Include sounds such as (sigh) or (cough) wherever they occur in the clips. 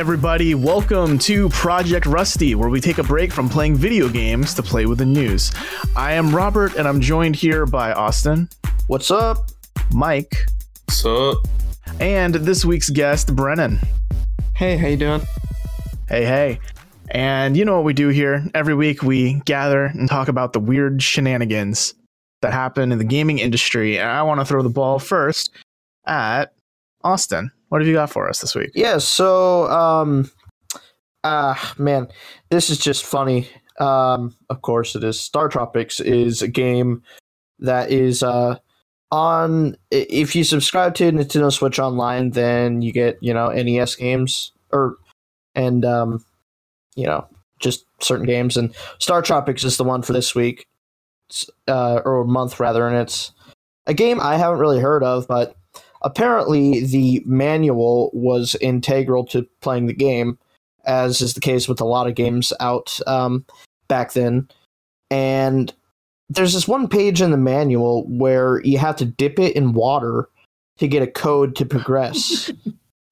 everybody. Welcome to Project Rusty, where we take a break from playing video games to play with the news. I am Robert, and I'm joined here by Austin, What's up? Mike, So, and this week's guest, Brennan. Hey, how you doing? Hey, hey. And you know what we do here? Every week we gather and talk about the weird shenanigans that happen in the gaming industry. And I want to throw the ball first at Austin. What have you got for us this week? Yeah, so um ah man, this is just funny. Um of course it is. Star Tropics is a game that is uh on if you subscribe to Nintendo Switch Online, then you get, you know, NES games or and um you know, just certain games and Star Tropics is the one for this week. Uh or month rather, and it's a game I haven't really heard of, but apparently the manual was integral to playing the game, as is the case with a lot of games out um, back then. And there's this one page in the manual where you have to dip it in water to get a code to progress. (laughs)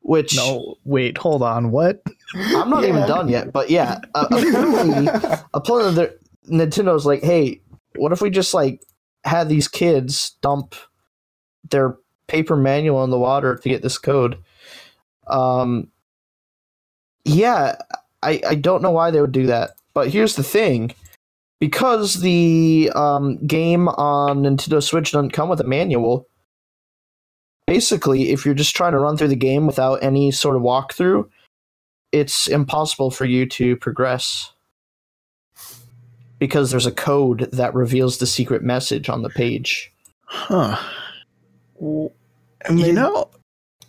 Which No, wait, hold on. What? I'm not even done yet, but yeah, uh, apparently, (laughs) apparently, the, Nintendo's like, hey, what if we just like had these kids dump their paper manual in the water to get this code? Um, yeah, I I don't know why they would do that, but here's the thing. Because the um, game on Nintendo Switch doesn't come with a manual, basically, if you're just trying to run through the game without any sort of walkthrough, it's impossible for you to progress because there's a code that reveals the secret message on the page. Huh. And You they- know,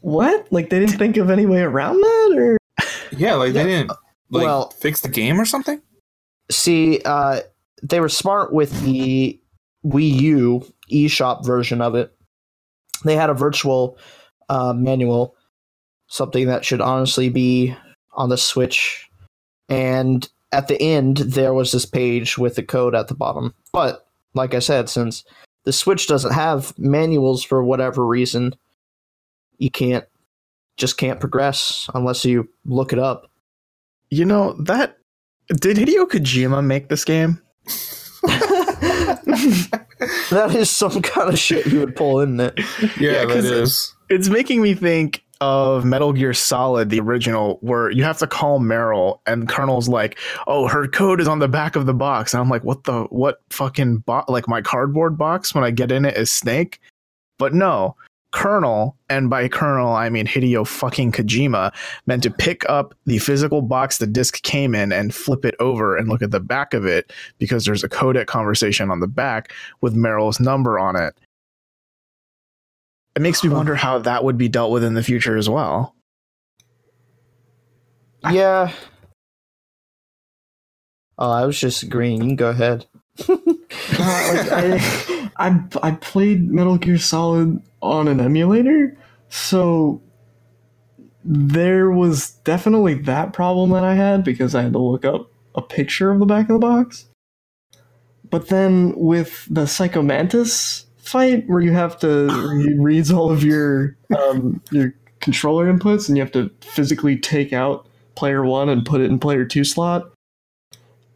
what? Like they didn't think of any way around that, or yeah, like Yeah. they didn't like Well- fix the game or something. See, uh, they were smart with the Wii U eShop version of it. They had a virtual uh, manual, something that should honestly be on the Switch. And at the end, there was this page with the code at the bottom. But like I said, since the Switch doesn't have manuals for whatever reason, you can't just can't progress unless you look it up. you know that did Hideo Kojima make this game? (laughs) That is some kind of shit you would pull, isn't it? Yeah, Yeah, that 'cause is. It's making me think of Metal Gear Solid, the original, where you have to call Meryl, and Colonel's like, "Oh, her code is on the back of the box," and I'm like, "What the what fucking bo-? like my cardboard box when I get in it is Snake?" But no, Colonel, and by Colonel I mean Hideo fucking Kojima, meant to pick up the physical box the disc came in and flip it over and look at the back of it because there's a codec conversation on the back with Meryl's number on it. It makes me wonder how that would be dealt with in the future as well. Yeah. Oh, I was just agreeing. You can go ahead. (laughs) Uh, like I, I, I played Metal Gear Solid on an emulator, so there was definitely that problem that I had because I had to look up a picture of the back of the box. But then with the Psychomantis fight, where you have to where it reads all of your um, your controller inputs and you have to physically take out player one and put it in player two slot.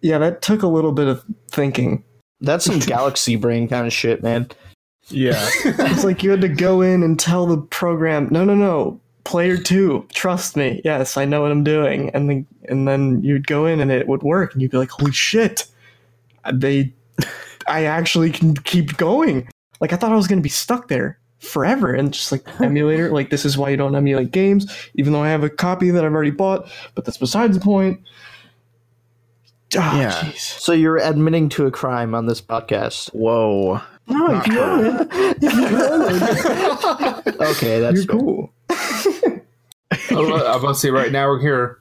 Yeah, that took a little bit of thinking. That's some (laughs) galaxy brain kind of shit, man. Yeah. (laughs) It's like you had to go in and tell the program, no, no, no, player two, trust me. Yes, I know what I'm doing. And then and then you'd go in and it would work, and you'd be like, holy shit, they, I actually can keep going. Like I thought I was gonna be stuck there forever, and just like (laughs) emulator, like this is why you don't emulate games, even though I have a copy that I've already bought. But that's besides the point. Ah, Yeah. jeez. So you're admitting to a crime on this podcast. Whoa. No, if you own it, if you own it, (laughs) Okay, that's you're fair. cool. I'm about to say right now we're here.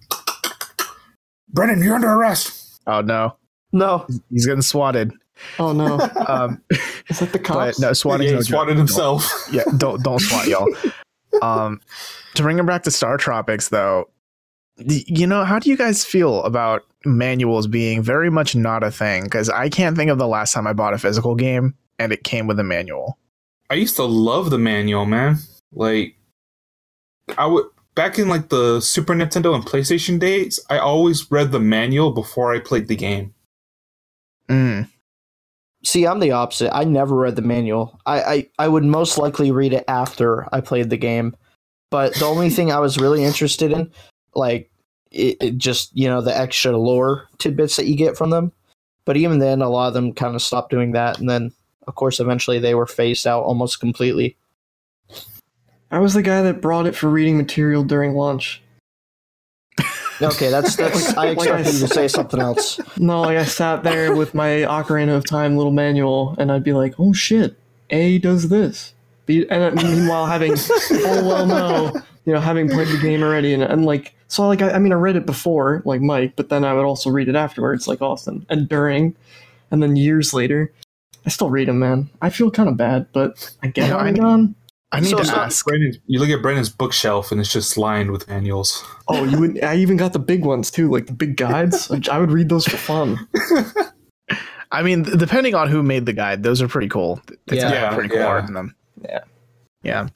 Brennan, you're under arrest. Oh no. No, He's getting swatted. Oh no. Um Is that the but cops? no swatting yeah, no he swatted joke. himself. yeah, don't don't swat y'all. (laughs) Um, to bring him back to Star Tropics, though, you know, how do you guys feel about manuals being very much not a thing? Because I can't think of the last time I bought a physical game and it came with a manual. I used to love the manual, man. Like, I would back in like the Super Nintendo and PlayStation days, I always read the manual before I played the game. Mm. See, I'm the opposite. I never read the manual. I, I, I would most likely read it after I played the game. But the only thing I was really interested in, like, it, it just, you know, the extra lore tidbits that you get from them. But even then, a lot of them kind of stopped doing that. And then, of course, eventually they were phased out almost completely. I was the guy that brought it for reading material during lunch. Okay, that's that's. I (laughs) Like I expected you to say something else. No, like I sat there with my Ocarina of Time little manual, and I'd be like, "Oh shit, A does this." B, and meanwhile, having oh well, no, you know, having played the game already, and, and like, so like, I, I mean, I read it before, like Mike, but then I would also read it afterwards, like Austin, and during, and then years later, I still read them, man. I feel kind of bad, but I get Yeah, how I I'm need- done. I need So to ask. Brandon, you look at Brandon's bookshelf and it's just lined with manuals. Oh, you would. I even got the big ones too, like the big guides. (laughs) Like, I would read those for fun. I mean, depending on who made the guide, those are pretty cool. It's Yeah. Yeah, pretty cool yeah. art in them. Yeah. Yeah.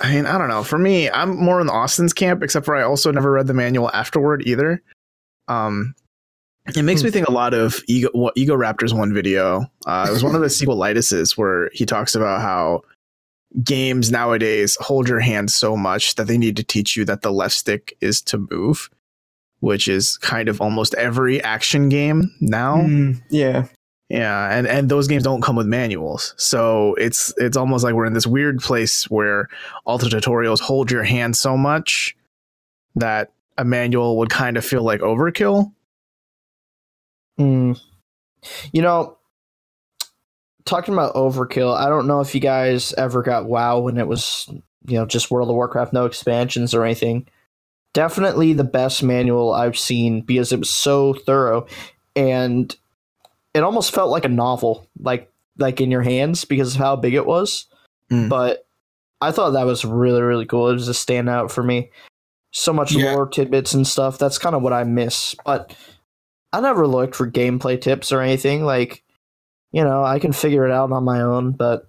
I mean, I don't know. For me, I'm more in the Austin's camp, except for I also never read the manual afterward either. Um, it makes me think a lot of Ego, what Egoraptor's one video. Uh, it was one of the (laughs) sequelitises where he talks about how games nowadays hold your hand so much that they need to teach you that the left stick is to move, which is kind of almost every action game now. Mm, yeah. Yeah, and and those games don't come with manuals, so it's it's almost like we're in this weird place where all the tutorials hold your hand so much that a manual would kind of feel like overkill. Hmm. You know, talking about overkill, I don't know if you guys ever got WoW when it was, you know, just World of Warcraft, no expansions or anything. Definitely the best manual I've seen because it was so thorough and it almost felt like a novel, like like in your hands because of how big it was. Mm. But I thought that was really, really cool. It was a standout for me. So much Yeah. lore tidbits and stuff. That's kind of what I miss. But I never looked for gameplay tips or anything. Like, you know, I can figure it out on my own, but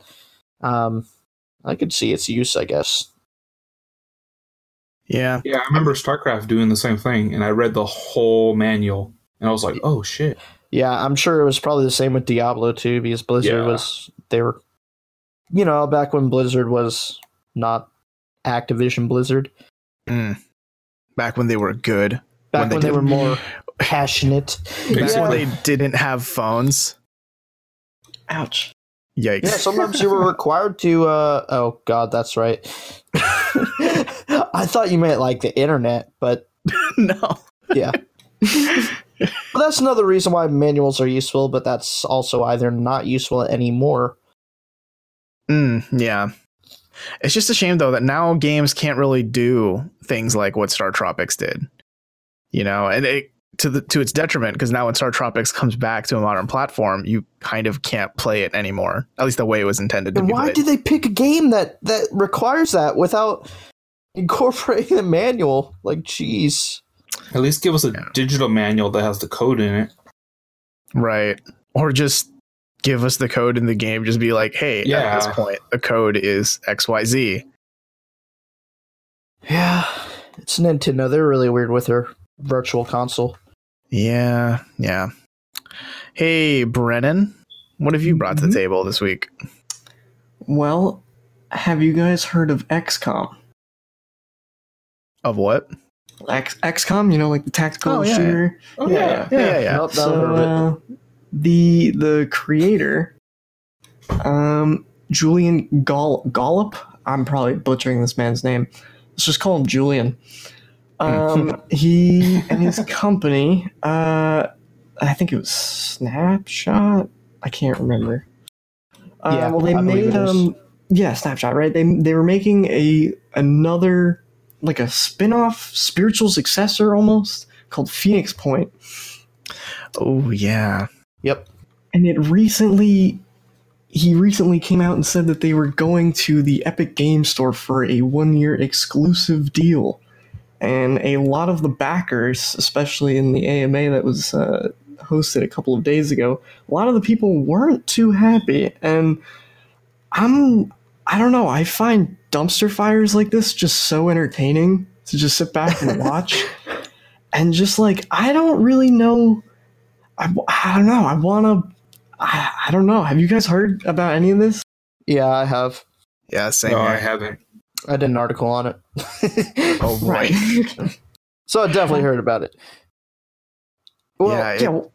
um, I could see its use, I guess. Yeah, Yeah, I remember StarCraft doing the same thing, and I read the whole manual, and I was like, "Oh shit!" Yeah, I'm sure it was probably the same with Diablo too, because Blizzard Yeah. was they were, you know, back when Blizzard was not Activision Blizzard. Mm. back when they were good, Back When they when they, did- were more (laughs) passionate. back Yeah. when they didn't have phones. Ouch. Yikes! Yeah, sometimes you were (laughs) required to. Uh, oh God, that's right. (laughs) I thought you meant like the internet, but (laughs) no. yeah. But that's another reason why manuals are useful, but that's also either not useful anymore. Mm, yeah. It's just a shame though that now games can't really do things like what Star Tropics did. You know, and it to the to its detriment because now when Star Tropics comes back to a modern platform, you kind of can't play it anymore. At least the way it was intended to And be why played. did they pick a game that that requires that without (laughs) incorporating the manual? Like, jeez. At least give us a Yeah. digital manual that has the code in it. right. Or just give us the code in the game. Just be like, hey, at this point, the code is XYZ. Yeah, it's Nintendo. They're really weird with their virtual console. Yeah, yeah. Hey, Brennan, what have you brought to the Mhm. table this week? Well, have you guys heard of XCOM? Of what? X XCOM, you know, like the tactical Oh, yeah, shooter. Oh Yeah. Yeah, yeah, yeah. Nope, never So heard of it. uh, the the creator, um, Julian Gall Gollop. I'm probably butchering this man's name. Let's just call him Julian. Um, (laughs) he and his company. Uh, I think it was Snapshot. I can't remember. Uh, Yeah, well, they I made um, yeah, Snapshot, right? They they were making a another like a spin-off spiritual successor almost called Phoenix Point Oh, yeah. Yep. and it recently he recently came out and said that they were going to the Epic Game Store for a one year exclusive deal. And a lot of the backers, especially in the AMA that was uh, hosted a couple of days ago, a lot of the people weren't too happy. And I'm, I don't know, I find dumpster fires like this just so entertaining to just sit back and (laughs) watch. and just like I don't really know. I, I don't know. I want to. I, I don't know. Have you guys heard about any of this? Yeah, I have. Yeah, same No, I haven't. I did an article on it. (laughs) Oh boy. so I definitely heard about it. Well, Yeah, it- yeah. well,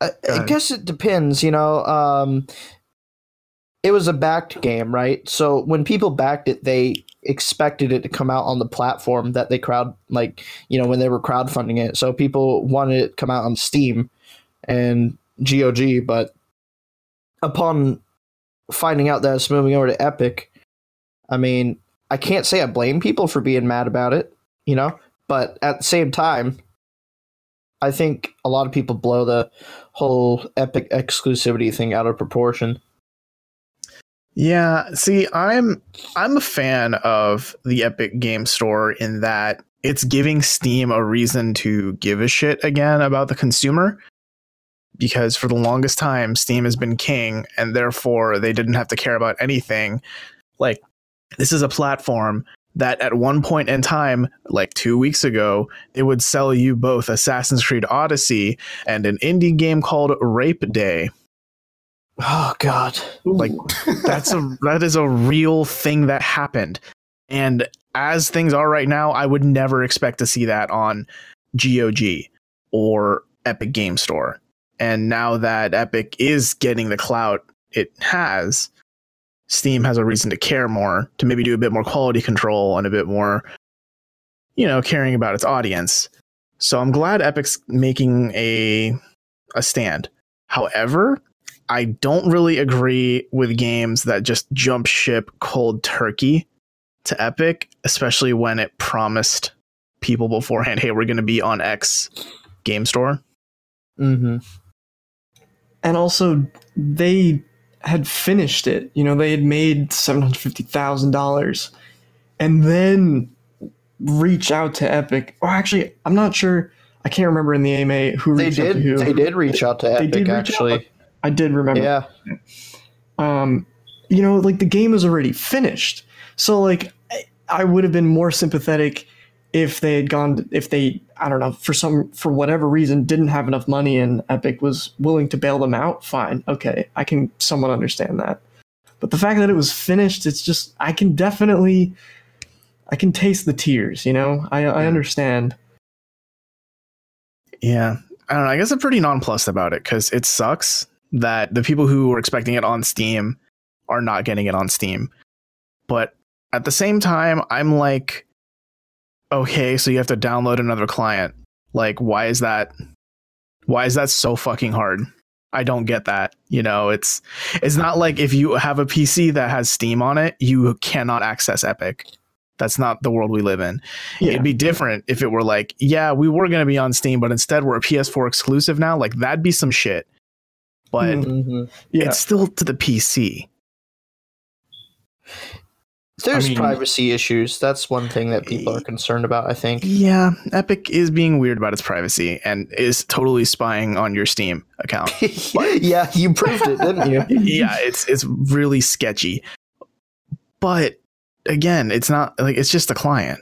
I, I guess it depends, you know. Um, it was a backed game, right? So when people backed it, they expected it to come out on the platform that they crowd, like you know, when they were crowdfunding it. So people wanted it to come out on Steam and GOG, but upon finding out that it's moving over to Epic, I mean, I can't say I blame people for being mad about it, you know. But at the same time, I think a lot of people blow the whole Epic exclusivity thing out of proportion. Yeah, see, I'm I'm a fan of the Epic Game Store in that it's giving Steam a reason to give a shit again about the consumer. Because for the longest time, Steam has been king, and therefore they didn't have to care about anything. Like, this is a platform that at one point in time, like two weeks ago, it would sell you both Assassin's Creed Odyssey and an indie game called Rape Day. Oh God! Like, that's a (laughs) that is a real thing that happened and as things are right now i would never expect to see that on gog or epic game store and now that epic is getting the clout it has steam has a reason to care more to maybe do a bit more quality control and a bit more you know caring about its audience so i'm glad epic's making a a stand however I don't really agree with games that just jump ship cold turkey to Epic, especially when it promised people beforehand, hey, we're going to be on X game store. Mm-hmm. and also they had finished it. You know, they had made seven hundred fifty thousand dollars, and then reach out to Epic. Or actually, I'm not sure. I can't remember in the AMA who They reached out did. to who. They did reach out to They Epic. did reach out. actually, I did remember. yeah. um, you know, like the game is already finished. So like, I would have been more sympathetic if they had gone, if they, I don't know, for some, for whatever reason, didn't have enough money and Epic was willing to bail them out. Fine, okay, I can somewhat understand that. But the fact that it was finished, it's just, I can definitely, I can taste the tears. You know, I, I understand. Yeah. I don't know. I guess I'm pretty nonplussed about it because it sucks that the people who were expecting it on Steam are not getting it on Steam. But at the same time, I'm like, okay, so you have to download another client. Like, why is that? Why is that so fucking hard? I don't get that. You know, it's it's not like if you have a PC that has Steam on it, you cannot access Epic. That's not the world we live in. Yeah. It'd be different if it were like, yeah, we were going to be on Steam, but instead we're a PS4 exclusive now. Like that'd be some shit. But Mm. hmm yeah. it's still to the PC. There's I mean- privacy issues. That's one thing that people are concerned about. I think. Yeah, Epic is being weird about its privacy and is totally spying on your Steam account. (laughs) yeah, you proved it, didn't you? (laughs) yeah, it's it's really sketchy. But again, it's not like it's just a client.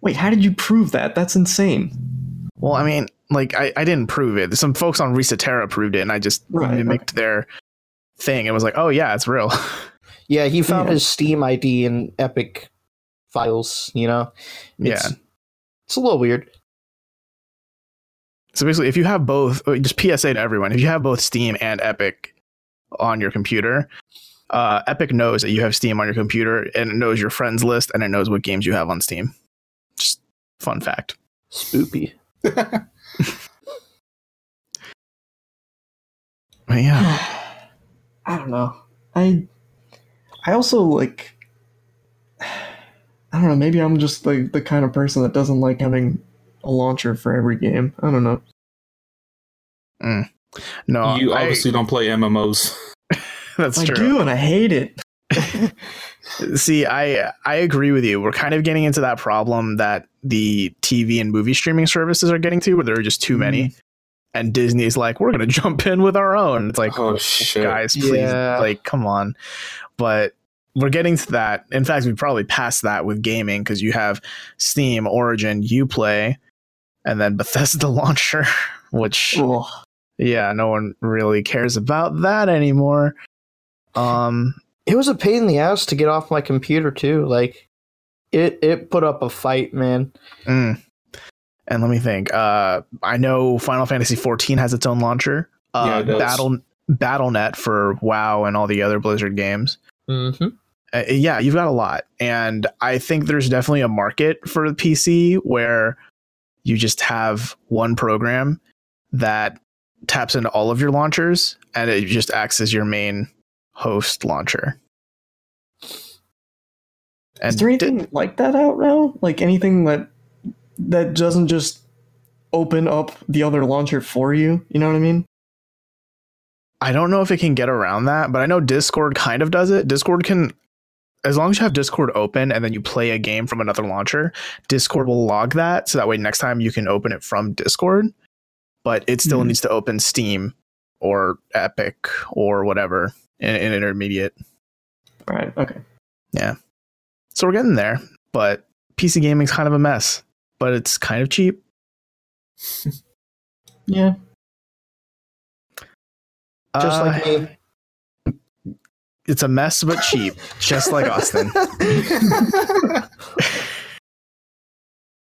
Wait, how did you prove that? That's insane. Well, I mean, like I, I didn't prove it. Some folks on Resetera proved it, and I just Right, mimicked their thing. It was like, oh yeah, it's real. (laughs) Yeah, he found Yeah. his Steam ID in Epic files. You know, it's, yeah. it's a little weird. So basically, if you have both, uh, just PSA to everyone, if you have both Steam and Epic on your computer, uh, Epic knows that you have Steam on your computer and it knows your friends list and it knows what games you have on Steam. Just fun fact. Spoopy. (laughs) But yeah, (sighs) I don't know. I I also like (sighs) I don't know, maybe I'm just like the kind of person that doesn't like having a launcher for every game. I don't know. Mm. no, you I- obviously don't play MMOs. (laughs) that's I true. I do and I hate it. (laughs) See, I I agree with you. We're kind of getting into that problem that the TV and movie streaming services are getting to, where there are just too mm. many, and Disney's like, we're gonna (laughs) jump in with our own. It's like, Oh shit! guys, please, Yeah. like, come on. But we're getting to that. In fact, we probably passed that with gaming because you have Steam, Origin, UPlay, and then Bethesda (laughs) launcher, which Ugh. yeah, no one really cares about that anymore. Um, It was a pain in the ass to get off my computer too. Like it it put up a fight, man. mm. and let me think. Uh, I know Final Fantasy XIV has its own launcher. Yeah, Uh, it does. Battle BattleNet for WoW and all the other Blizzard games. Mm-hmm. Uh, yeah, you've got a lot. And I think there's definitely a market for the PC where you just have one program that taps into all of your launchers and it just acts as your main host launcher. And Is there anything like that out now? Like anything that that doesn't just open up the other launcher for you? You know what I mean? I don't know if it can get around that, but I know Discord kind of does it. Discord can, as long as you have Discord open and then you play a game from another launcher, Discord will log that. So that way, next time you can open it from Discord, but it still Mhm. needs to open Steam or Epic or whatever in, in intermediate. Right. Okay. Yeah. So we're getting there, but PC gaming's kind of a mess, but it's kind of cheap. (laughs) Yeah. Just Uh, like me. It's a mess, but cheap, just like Austin.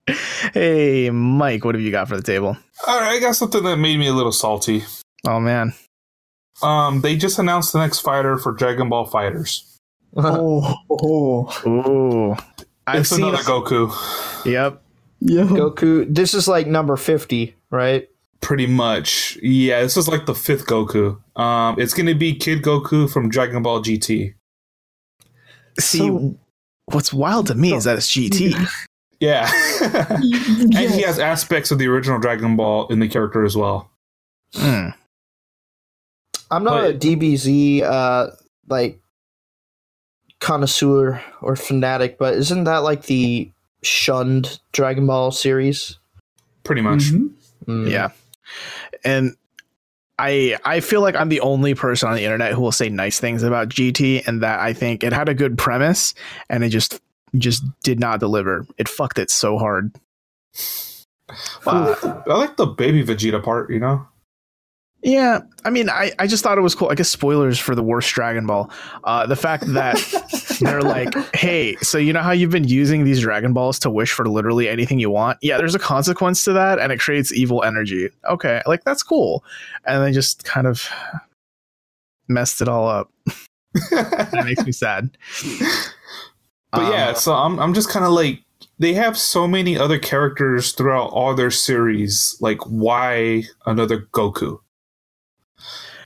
(laughs) hey, Mike, what have you got for the table? All right, I got something that made me a little salty. Oh man, Um, they just announced the next fighter for Dragon Ball Fighters. (laughs) Oh. oh. ooh, I've it's seen. another Goku. Yep, Yeah. Goku. This is like number fifty, right? Pretty much. Yeah, this is like the fifth Goku. Um, it's gonna be Kid Goku from Dragon Ball GT. see, So- what's wild to me is that it's GT. Yeah. (laughs) and he has aspects of the original Dragon Ball in the character as well. Mm. I'm not But- a DBZ uh like connoisseur or fanatic, but isn't that like the shunned Dragon Ball series? Pretty much. Mhm. Mm. Yeah, and I I feel like I'm the only person on the internet who will say nice things about GT, and that I think it had a good premise, and it just just did not deliver. It fucked it so hard. Well, I like the baby Vegeta part, you know? Yeah, I mean, I, I just thought it was cool. I guess spoilers for the worst Dragon Ball. Uh, the fact that (laughs) they're like, hey, so you know how you've been using these Dragon Balls to wish for literally anything you want? Yeah, there's a consequence to that, and it creates evil energy. Okay, like that's cool. And they just kind of messed it all up. That makes me sad. (laughs) But yeah, Um, so I'm I'm just kind of like they have so many other characters throughout all their series. Like, why another Goku?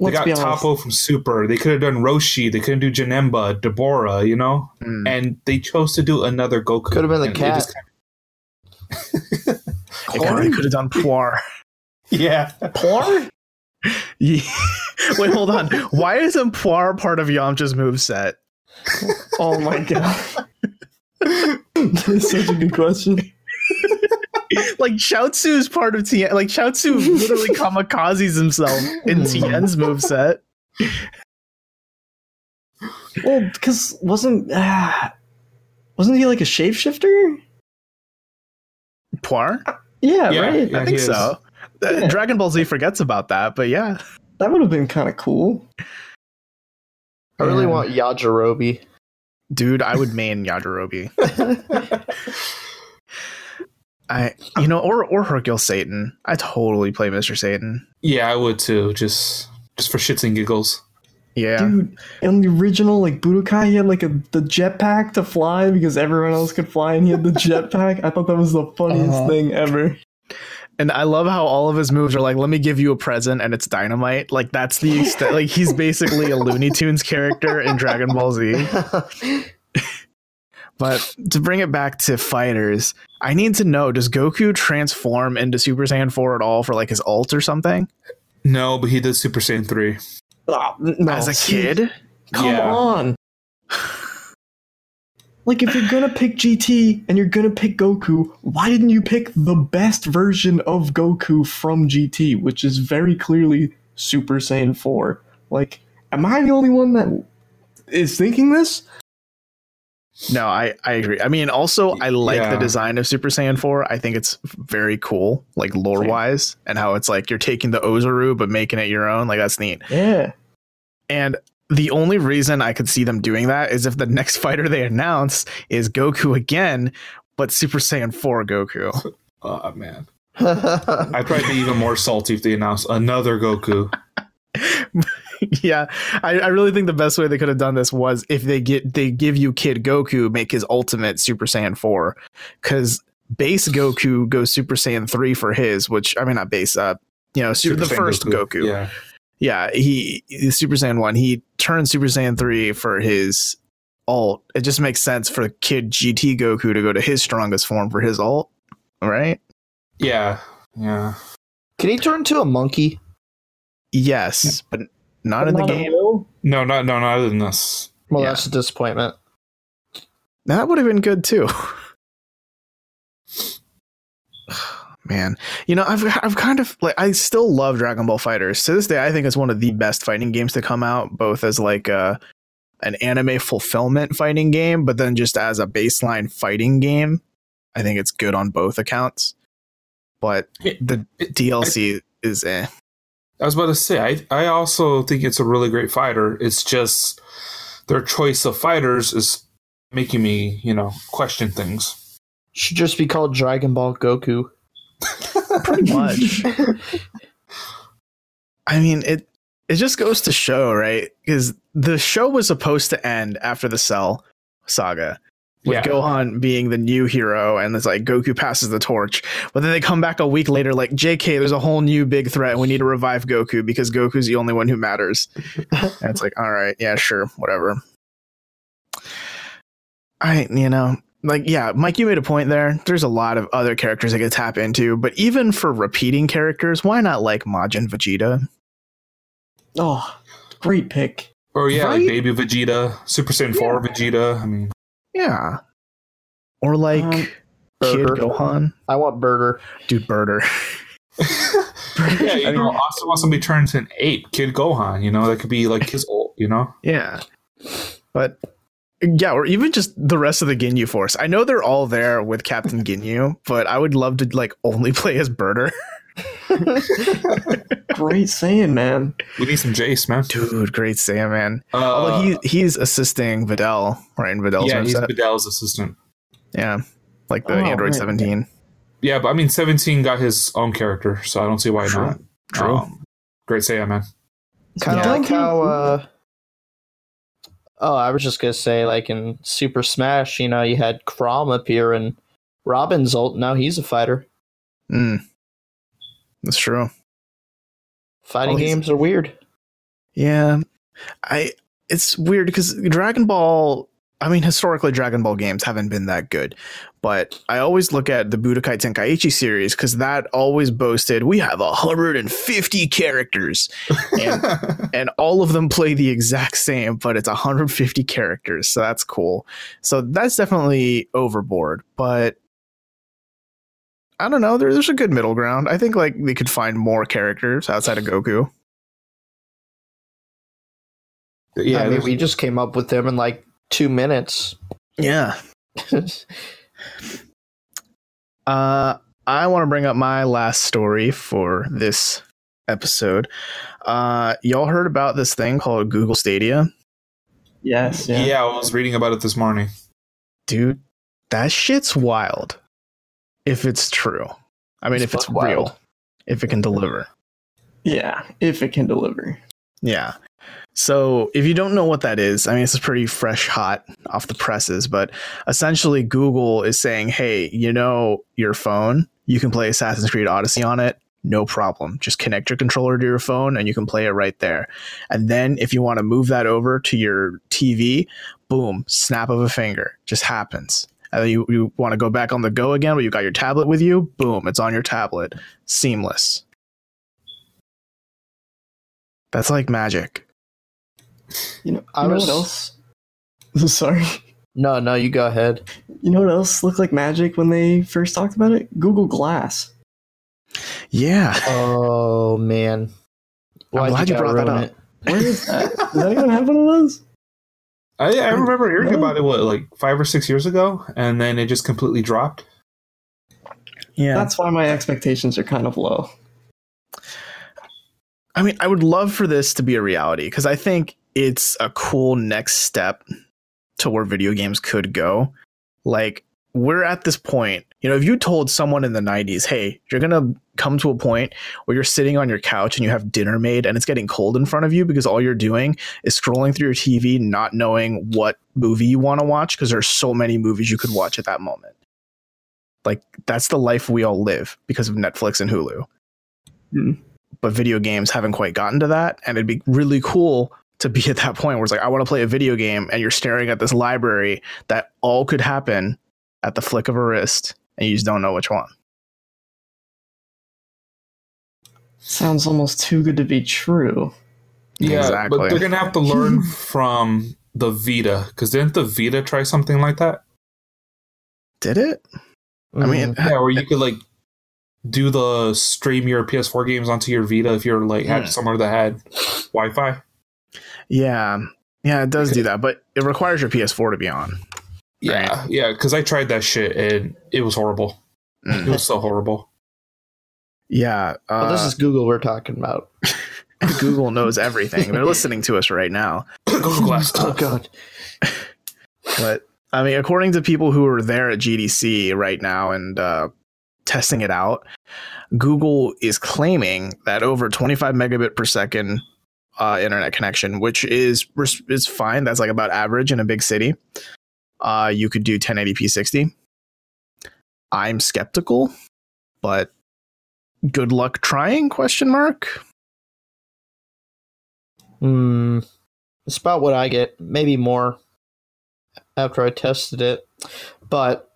They got. Toppo from Super. They could have done Roshi. They couldn't do Janemba, Dabura. You know, mm. and they chose to do another Goku. Could have been the cat. just kinda- They could have done Puar. (laughs) yeah, Porn? Yeah. (laughs) Wait, hold on. Why isn't Puar part of Yamcha's moveset? (laughs) Oh my god. That's such a good question. (laughs) like Chaozu is part of Tien. Like Chaozu literally (laughs) kamikazes himself in Tien's moveset. Well, because wasn't uh, wasn't he like a shapeshifter? Puar? Yeah, Yeah, right. yeah. I think he is. so. Uh, Yeah. Dragon Ball Z forgets about that, but yeah. That would have been kind of cool. I really Yeah. want Yajirobe. Dude, I would main Yajirobe. (laughs) I you know, or or Hercule Satan. I totally play Mr. Satan. yeah, I would too. Just just for shits and giggles. Yeah. Dude, in the original like Budokai, he had like a the jetpack to fly because everyone else could fly, and he had the (laughs) jetpack. I thought that was the funniest Uh-huh. thing ever. And I love how all of his moves are like, let me give you a present and it's dynamite. Like that's the extent like he's basically a Looney Tunes character in Dragon Ball Z. (laughs) But to bring it back to fighters, I need to know does Goku transform into Super Saiyan 4 at all for like his ult or something? No, but he did Super Saiyan three. Ah, no, As a kid? come Yeah. on. Like if you're gonna pick GT and you're gonna pick Goku, why didn't you pick the best version of Goku from GT, which is very clearly Super Saiyan 4? Like, am I the only one that is thinking this? No, I, I agree. I mean, also, I like Yeah. the design of Super Saiyan 4. I think it's very cool, like lore wise, and how it's like you're taking the Ozaru but making it your own. Like, that's neat. Yeah. And the only reason I could see them doing that is if the next (laughs) fighter they announce is Goku again, but Super Saiyan 4 Goku. (laughs) Oh man, (laughs) I'd probably be even more salty if they announced another Goku. (laughs) yeah, I, I really think the best way they could have done this was if they get they give you Kid Goku make his ultimate Super Saiyan 4 cuz base Goku goes Super Saiyan 3 for his, which I mean not base uh you know, su- the Saiyan first Goku. Yeah, yeah, he the Super Saiyan one. He turned Super Saiyan three for his alt. It just makes sense for Kid GT Goku to go to his strongest form for his alt, right? yeah, yeah. Can he turn to a monkey? Yes, but not in the Not a game. whale? No, not no, not in this. Well, Yeah. that's a disappointment. That would have been good too. (sighs) Man, you know, I've I've kind of like I still love Dragon Ball Fighters. To this day, I think it's one of the best fighting games to come out, both as like a an anime fulfillment fighting game, but then just as a baseline fighting game. I think it's good on both accounts. But It- the it- DLC is eh. I was about to say, I, I also think it's a really great fighter. It's just their choice of fighters is making me, you know, question things. Should just be called Dragon Ball Goku. (laughs) Pretty much. I mean, it it just goes to show, right? Because the show was supposed to end after the Cell saga, with Yeah. Gohan being the new hero, and it's like Goku passes the torch. But then they come back a week later, like JK, there's a whole new big threat. and We need to revive Goku because Goku's the only one who matters. (laughs) and it's like, all right, yeah, sure, whatever. I, you know, like, yeah, Mike, you made a point there. There's a lot of other characters I could tap into, but even for repeating characters, why not like Majin Vegeta? Oh, great pick. Or yeah, Right? like Baby Vegeta, Super Saiyan 4 Vegeta. I mean, Yeah. Or like Um, Kid Gohan. I want Burger. Dude, Burger. (laughs) yeah, you (laughs) know, Austin wants to be turned into an ape, Kid Gohan. You know, that could be like his old, you know. Yeah. But yeah, or even just the rest of the Ginyu Force. I know they're all there with Captain Ginyu, but I would love to like only (laughs) play as Burter. (laughs) Great saying, man. We need some Jeice, man. Dude, great Saiyaman. Uh, Although he he's assisting Videl, right? In Videl's yeah, he's moveset. Videl's assistant. Yeah. Like the Oh, Android man. 17. Yeah, but I mean, 17 got his own character, so I don't see why True. not. True. Um, great Saiyan, man. Kind of Yeah. like how. Uh, oh, I was just gonna say, like in Super Smash, you know, you had Chrom appear and Robin's ult. Now he's a fighter. Mm. That's true. Fighting he's- games are weird. Yeah. I it's weird because Dragon Ball I mean historically Dragon Ball games haven't been that good. But I always look at the Budokai Tenkaichi series cuz that always boasted we have 150 characters and (laughs) and all of them play the exact same but it's 150 characters. So that's cool. So that's definitely overboard, but I don't know. There, there's a good middle ground. I think like they could find more characters outside of Goku. yeah, I mean, we just came up with them in like two minutes. Yeah. (laughs) Uh, I want to bring up my last story for this episode. Uh, y'all heard about this thing called Google Stadia? Yes, yeah. yeah. I was reading about it this morning. Dude, that shit's wild. If it's true. I mean, It's if it's wild. real. If it can deliver. Yeah, if it can deliver. Yeah. So if you don't know what that is, I mean, this is pretty fresh, hot off the presses, but essentially Google is saying, hey, you know, your phone, you can play Assassin's Creed Odyssey on it. No problem. Just connect your controller to your phone and you can play it right there. And then if you want to move that over to your TV, boom, snap of a finger. Just happens. And then you, you want to go back on the go again, but you got your tablet with you, boom, it's on your tablet. Seamless. That's like magic. You know, I you know was- what else? (laughs) Sorry. no, no, you go ahead. You know what else looked like magic when they first talked about it? Google Glass. Yeah. Oh man, I'm glad you gotta brought that up. it? Where is that? Does anyone have one of those? I, I remember hearing about it what like five or six years ago, and then it just completely dropped. Yeah. That's why my expectations are kind of low. I mean, I would love for this to be a reality because I think it's a cool next step to where video games could go. Like, we're at this point, you know, if you told someone in the 90s, hey, you're going to come to a point where you're sitting on your couch and you have dinner made and it's getting cold in front of you because all you're doing is scrolling through your TV, not knowing what movie you want to watch because there's so many movies you could watch at that moment. Like, that's the life we all live because of Netflix and Hulu. Hmm. But video games haven't quite gotten to that. And it'd be really cool to be at that point where it's like, I want to play a video game and you're staring at this library that all could happen at the flick of a wrist and you just don't know which one. Sounds almost too good to be true. Yeah, Exactly. but they're gonna have to learn (laughs) from the Vita because didn't the Vita try something like that? Did it? I mean, Yeah, where you (laughs) could like do the stream your PS4 games onto your Vita if you're like had Hmm. somewhere that had Wi-Fi. yeah. Yeah, it does do that, but it requires your PS4 to be on. Yeah, yeah, because I tried that shit and it was horrible. It Mm. was so horrible. Yeah. Uh, Well, this is Google we're talking about. (laughs) Google knows everything. They're listening to us right now. (coughs) Google Glass. Oh god. But I mean, according to people who are there at GDC right now and uh, testing it out, Google is claiming that over 25 megabit per second uh, internet connection, which is is fine. That's like about average in a big city. Uh, you could do 1080p 60. I'm skeptical, but good luck trying? Question mark. Hmm. It's about what I get, maybe more after I tested it. But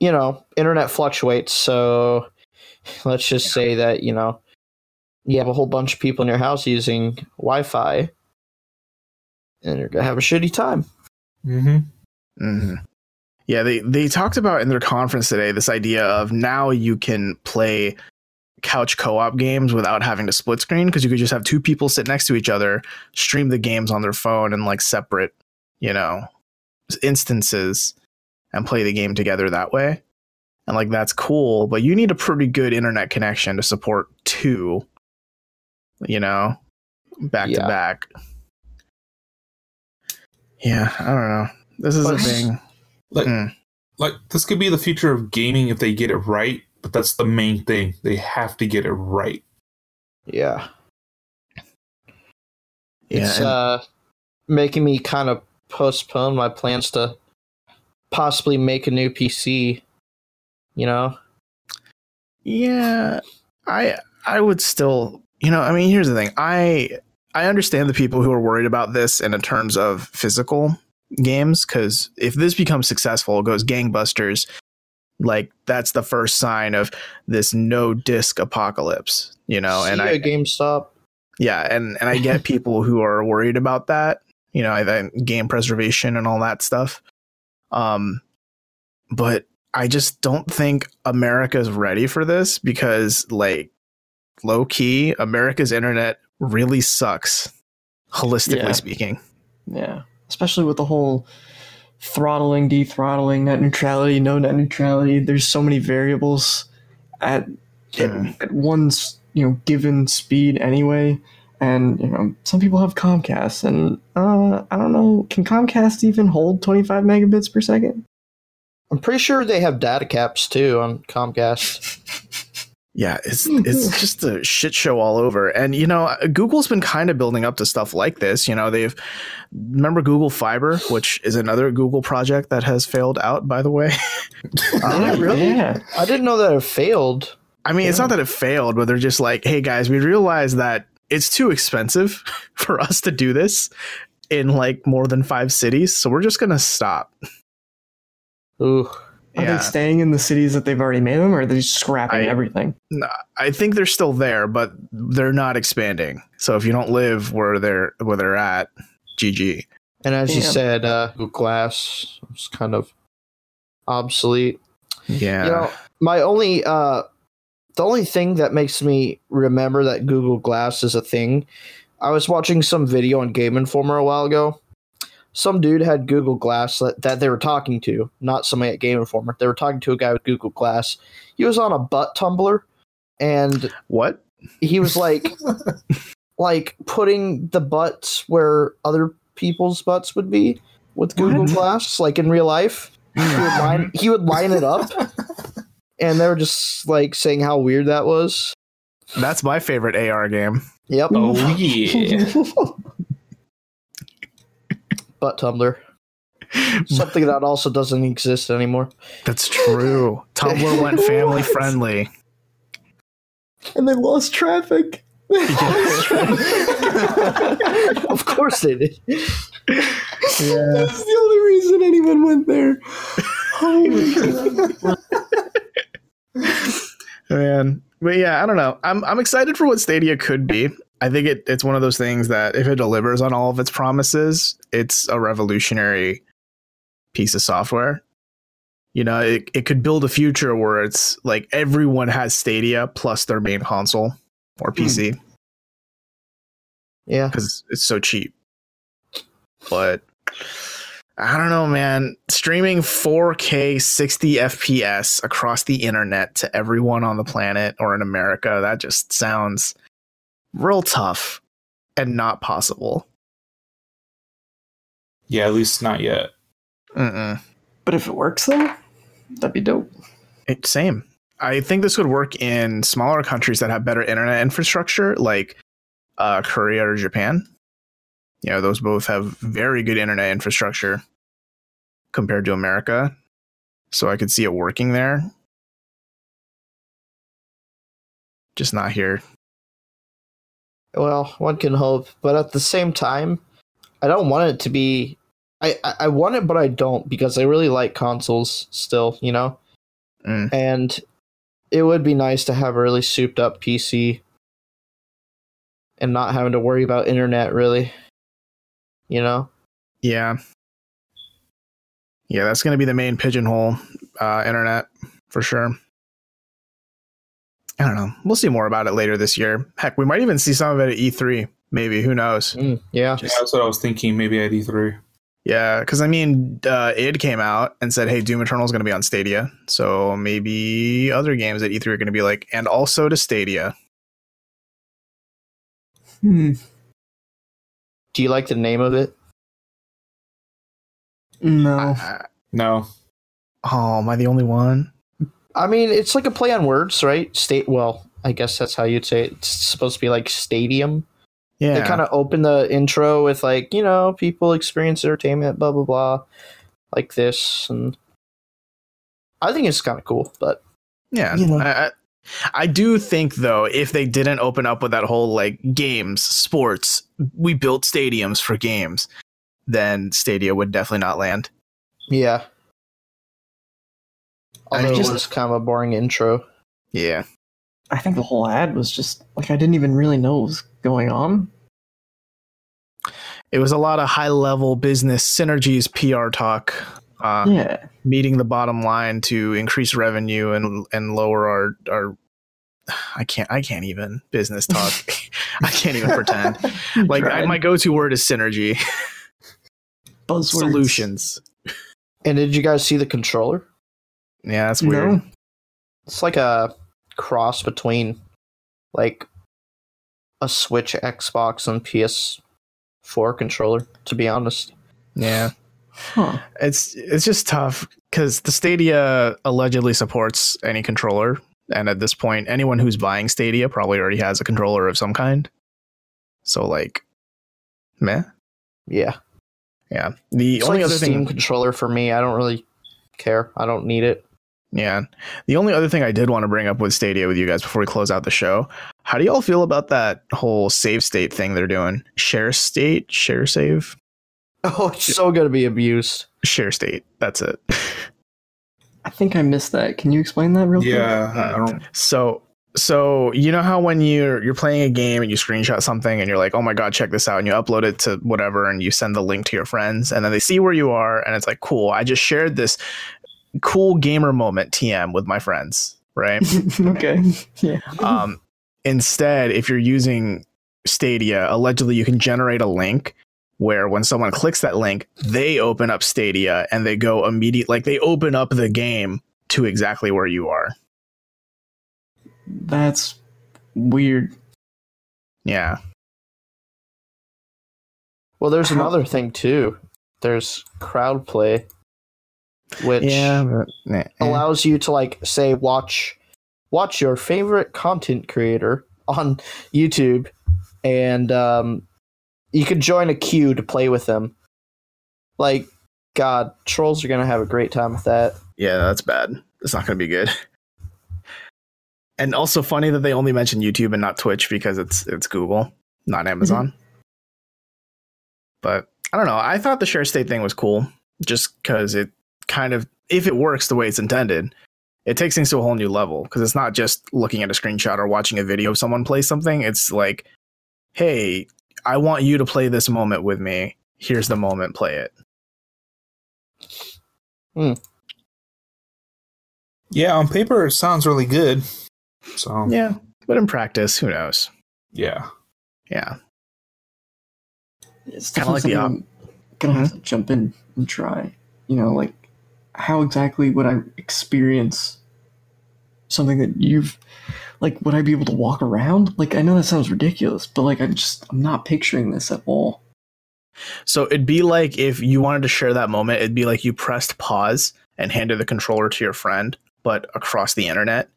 you know, internet fluctuates, so let's just say that, you know, you have a whole bunch of people in your house using Wi-Fi and you're gonna have a shitty time. Mm-hmm. Hmm Yeah, they they talked about in their conference today this idea of now you can play couch co-op games without having to split screen because you could just have two people sit next to each other, stream the games on their phone in like separate, you know, instances and play the game together that way. And like that's cool, but you need a pretty good internet connection to support two, you know, back to back. Yeah, I don't know. This is a thing. Like, Mm. like this could be the future of gaming if they get it right. But that's the main thing; they have to get it right. Yeah. Yeah, It's and- uh making me kind of postpone my plans to possibly make a new PC. You know? Yeah, I I would still, you know, I mean, here's the thing. I I understand the people who are worried about this in terms of physical games cuz if this becomes successful, it goes gangbusters, like that's the first sign of this no disc apocalypse, you know, See and I GameStop. yeah, and and I (laughs) get people who are worried about that, you know, I game preservation and all that stuff. Um but I just don't think America's ready for this because like low key, America's internet really sucks holistically Yeah. speaking. Yeah, especially with the whole throttling, dethrottling, net neutrality, no net neutrality. There's so many variables at Yeah. at, at one's you know given speed anyway. And you know, some people have Comcast, and uh, I don't know, can Comcast even hold 25 megabits per second? I'm pretty sure they have data caps too on Comcast. (laughs) Yeah, it's hmm. it's just a shit show all over. And you know, Google's been kind of building up to stuff like this. You know, they've remember Google Fiber, which is another Google project that has failed out. By the way, (laughs) um, Yeah, really? Yeah. I didn't know that it failed. I mean, it's not that it failed, but they're just like, hey guys, we realize that it's too expensive (laughs) for us to do this in like more than five cities, so we're just gonna stop. Ooh. Are Yeah. they staying in the cities that they've already made them, or are they just scrapping I- everything? I think they're still there, but they're not expanding. So if you don't live where they're where they're at, GG. And as you said, uh, Google Glass was kind of obsolete. Yeah. You know, my only uh the only thing that makes me remember that Google Glass is a thing, I was watching some video on Game Informer a while ago. Some dude had Google Glass that, that they were talking to, not somebody at Game Informer. They were talking to a guy with Google Glass. He was on a butt Tumblr, and What? he was like, (laughs) like putting the butts where other people's butts would be with Google What? Glass, like in real life. He would (laughs) line, he would line it up, and they were just like saying how weird that was. That's my favorite AR game. Yep, Oh, oh yeah. Butt Tumblr. Something that also doesn't exist anymore. That's true. Tumblr went family (laughs) friendly. and they lost traffic. (laughs) (laughs) of course they did. That's the only reason anyone went there. Oh my god. Man. But yeah, I don't know. I'm I'm excited for what Stadia could be. I think it, it's one of those things that if it delivers on all of its promises, it's a revolutionary piece of software. You know, it, it could build a future where it's like everyone has Stadia plus their main console or hmm. PC Yeah. because it's so cheap. But I don't know, man. Streaming 4K 60 FPS across the internet to everyone on the planet or in America, that just sounds real tough and not possible. Yeah, at least not yet. Mm-mm. But if it works though, that'd be dope. It, same. I think this would work in smaller countries that have better internet infrastructure, like uh, Korea or Japan. You know, those both have very good internet infrastructure compared to America. So I could see it working there. Just not here. Well, one can hope, but at the same time, I don't want it to be. I, I, I want it, but I don't because I really like consoles still, you know? Mm. And it would be nice to have a really souped up PC and not having to worry about internet, really. You know? Yeah. Yeah, that's going to be the main pigeonhole uh, internet for sure. I don't know. We'll see more about it later this year. Heck, we might even see some of it at E3. Maybe. Who knows? Mm, yeah. Yeah, that's what I was thinking. Maybe at E E3. Yeah, because I mean, uh, id came out and said, "Hey, Doom Eternal is going to be on Stadia." So maybe other games at E3 are going to be like, and also to Stadia. Hmm. Do you like the name of it? No. I- No. oh, am I the only one? I mean, it's like a play on words, right? State. Well, I guess that's how you'd say it. It's supposed to be like stadium. Yeah, They kind of open the intro with like, you know, people experience entertainment, blah blah blah, like this, and I think it's kind of cool. But yeah. You know. I, I, I do think though, if they didn't open up with that whole like games, sports, we built stadiums for games, then Stadia would definitely not land. yeah, I although just- it was kind of a boring intro. Yeah, I think the whole ad was just like I didn't even really know what was going on. it was a lot of high level business synergies, PR talk. Uh, yeah. meeting the bottom line to increase revenue and and lower our our I can't I can't even business talk. (laughs) (laughs) I can't even pretend. Like I, my go-to word is synergy buzzwords. solutions. And did you guys see the controller? Yeah, that's weird. No. It's like a cross between like a Switch, Xbox, and PS4 controller. To be honest, Yeah, Huh. it's it's just tough because the Stadia allegedly supports any controller, and at this point, anyone who's buying Stadia probably already has a controller of some kind. So like, meh. yeah. Yeah. The It's only like other a Steam thing controller for me. I don't really care. I don't need it. Yeah. The only other thing I did want to bring up with Stadia with you guys before we close out the show, how do y'all feel about that whole save state thing they're doing? Share state, share save, Oh, it's so gonna be abused. share state. That's it. (laughs) I think I missed that. Can you explain that real quick? Yeah, I don't. So so you know how when you're you're playing a game and you screenshot something and you're like, oh my god, check this out, and you upload it to whatever and you send the link to your friends and then they see where you are and it's like, cool, I just shared this cool gamer moment TM with my friends, right? (laughs) okay. Yeah. um, instead, if you're using Stadia, allegedly you can generate a link where when someone clicks that link, they open up Stadia and they go immediate like they open up the game to exactly where you are. That's weird. Yeah. Well, there's How- another thing too. There's crowd play, which Yeah. but, eh, eh. allows you to like say watch watch your favorite content creator on YouTube, and um, you could join a queue to play with them. Like, God, trolls are gonna have a great time with that. Yeah, that's bad. It's not going to be good. (laughs) And also funny that they only mention YouTube and not Twitch because it's it's Google, not Amazon. But I don't know. I thought the share state thing was cool just because it kind of, if it works the way it's intended, it takes things to a whole new level because it's not just looking at a screenshot or watching a video of someone play something. It's like, hey, I want you to play this moment with me. Here's the moment. Play it. Hmm. Yeah, on paper it sounds really good. So Yeah, but in practice, who knows? yeah. Yeah. It's Kinda like definitely the something I'm gonna have mm-hmm. to jump in and try. You know, like how exactly would I experience something that you've like would I be able to walk around? Like I know that sounds ridiculous, but like I'm just I'm not picturing this at all. So it'd be like if you wanted to share that moment, it'd be like you pressed pause and handed the controller to your friend, but across the internet,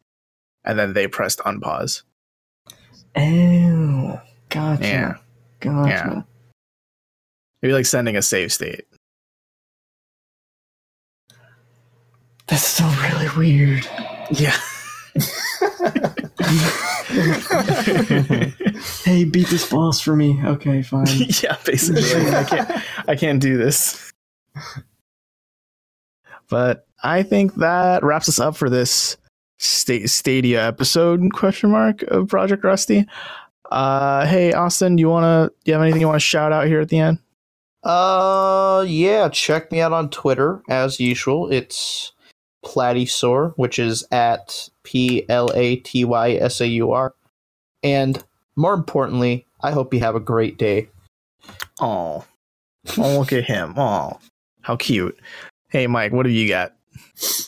and then they pressed unpause. Oh gotcha. Yeah. Gotcha. Yeah. It'd be like sending a save state. That's still really weird. Yeah. (laughs) Hey, beat this boss for me. Okay, fine. (laughs) yeah, basically. I can't I can't do this. But I think that wraps us up for this sta- Stadia episode question mark of Project Rusty. Uh hey Austin, do you wanna do you have anything you want to shout out here at the end? Uh, yeah, check me out on Twitter as usual. It's Platysaur, which is at P L A T Y S A U R. And more importantly, I hope you have a great day. Oh. Oh look at him. Oh. How cute. Hey Mike, what have you got?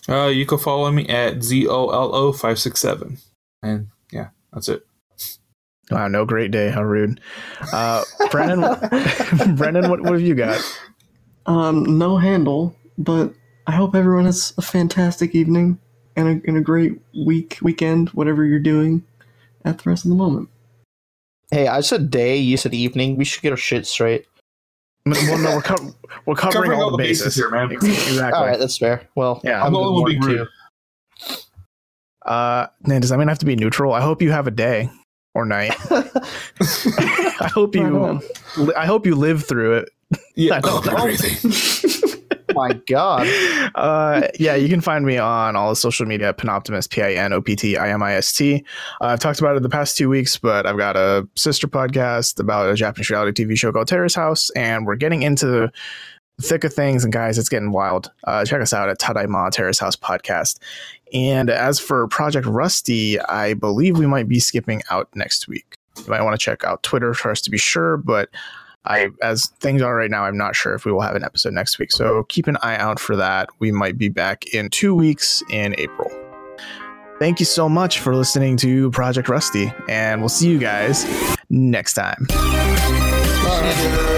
Uh, you can follow me at Z O L O five six seven, and yeah, that's it. Wow, no great day. How rude. Uh (laughs) Brennan (laughs) Brennan, what, what have you got? Um, no handle, but I hope everyone has a fantastic evening and a, and a great week, weekend, whatever you're doing at the rest of the moment. Hey, I said day, you said evening. We should get our shit straight. Well, no, we're, co- we're covering, all, the bases. here, man. (laughs) Exactly. All right, that's fair. Well, Yeah. I'm I'm the only one good being. Uh, man, does that mean I have to be neutral? I hope you have a day or night. (laughs) (laughs) I hope you. on. li- I hope you live through it. Yeah, I don't know. everything. My God. Uh, yeah, you can find me on all the social media at Pinoptimist, P I N O P T I M I S T. Uh, I've talked about it the past two weeks, but I've got a sister podcast about a Japanese reality TV show called Terrace House, and we're getting into the thick of things. And guys, it's getting wild. Uh, check us out at Tadaima Terrace House Podcast. And as for Project Rusty, I believe we might be skipping out next week. You might want to check out Twitter for us to be sure, but I, as things are right now, I'm not sure if we will have an episode next week. So keep an eye out for that. We might be back in two weeks in April. Thank you so much for listening to Project Rusty, and we'll see you guys next time. Bye.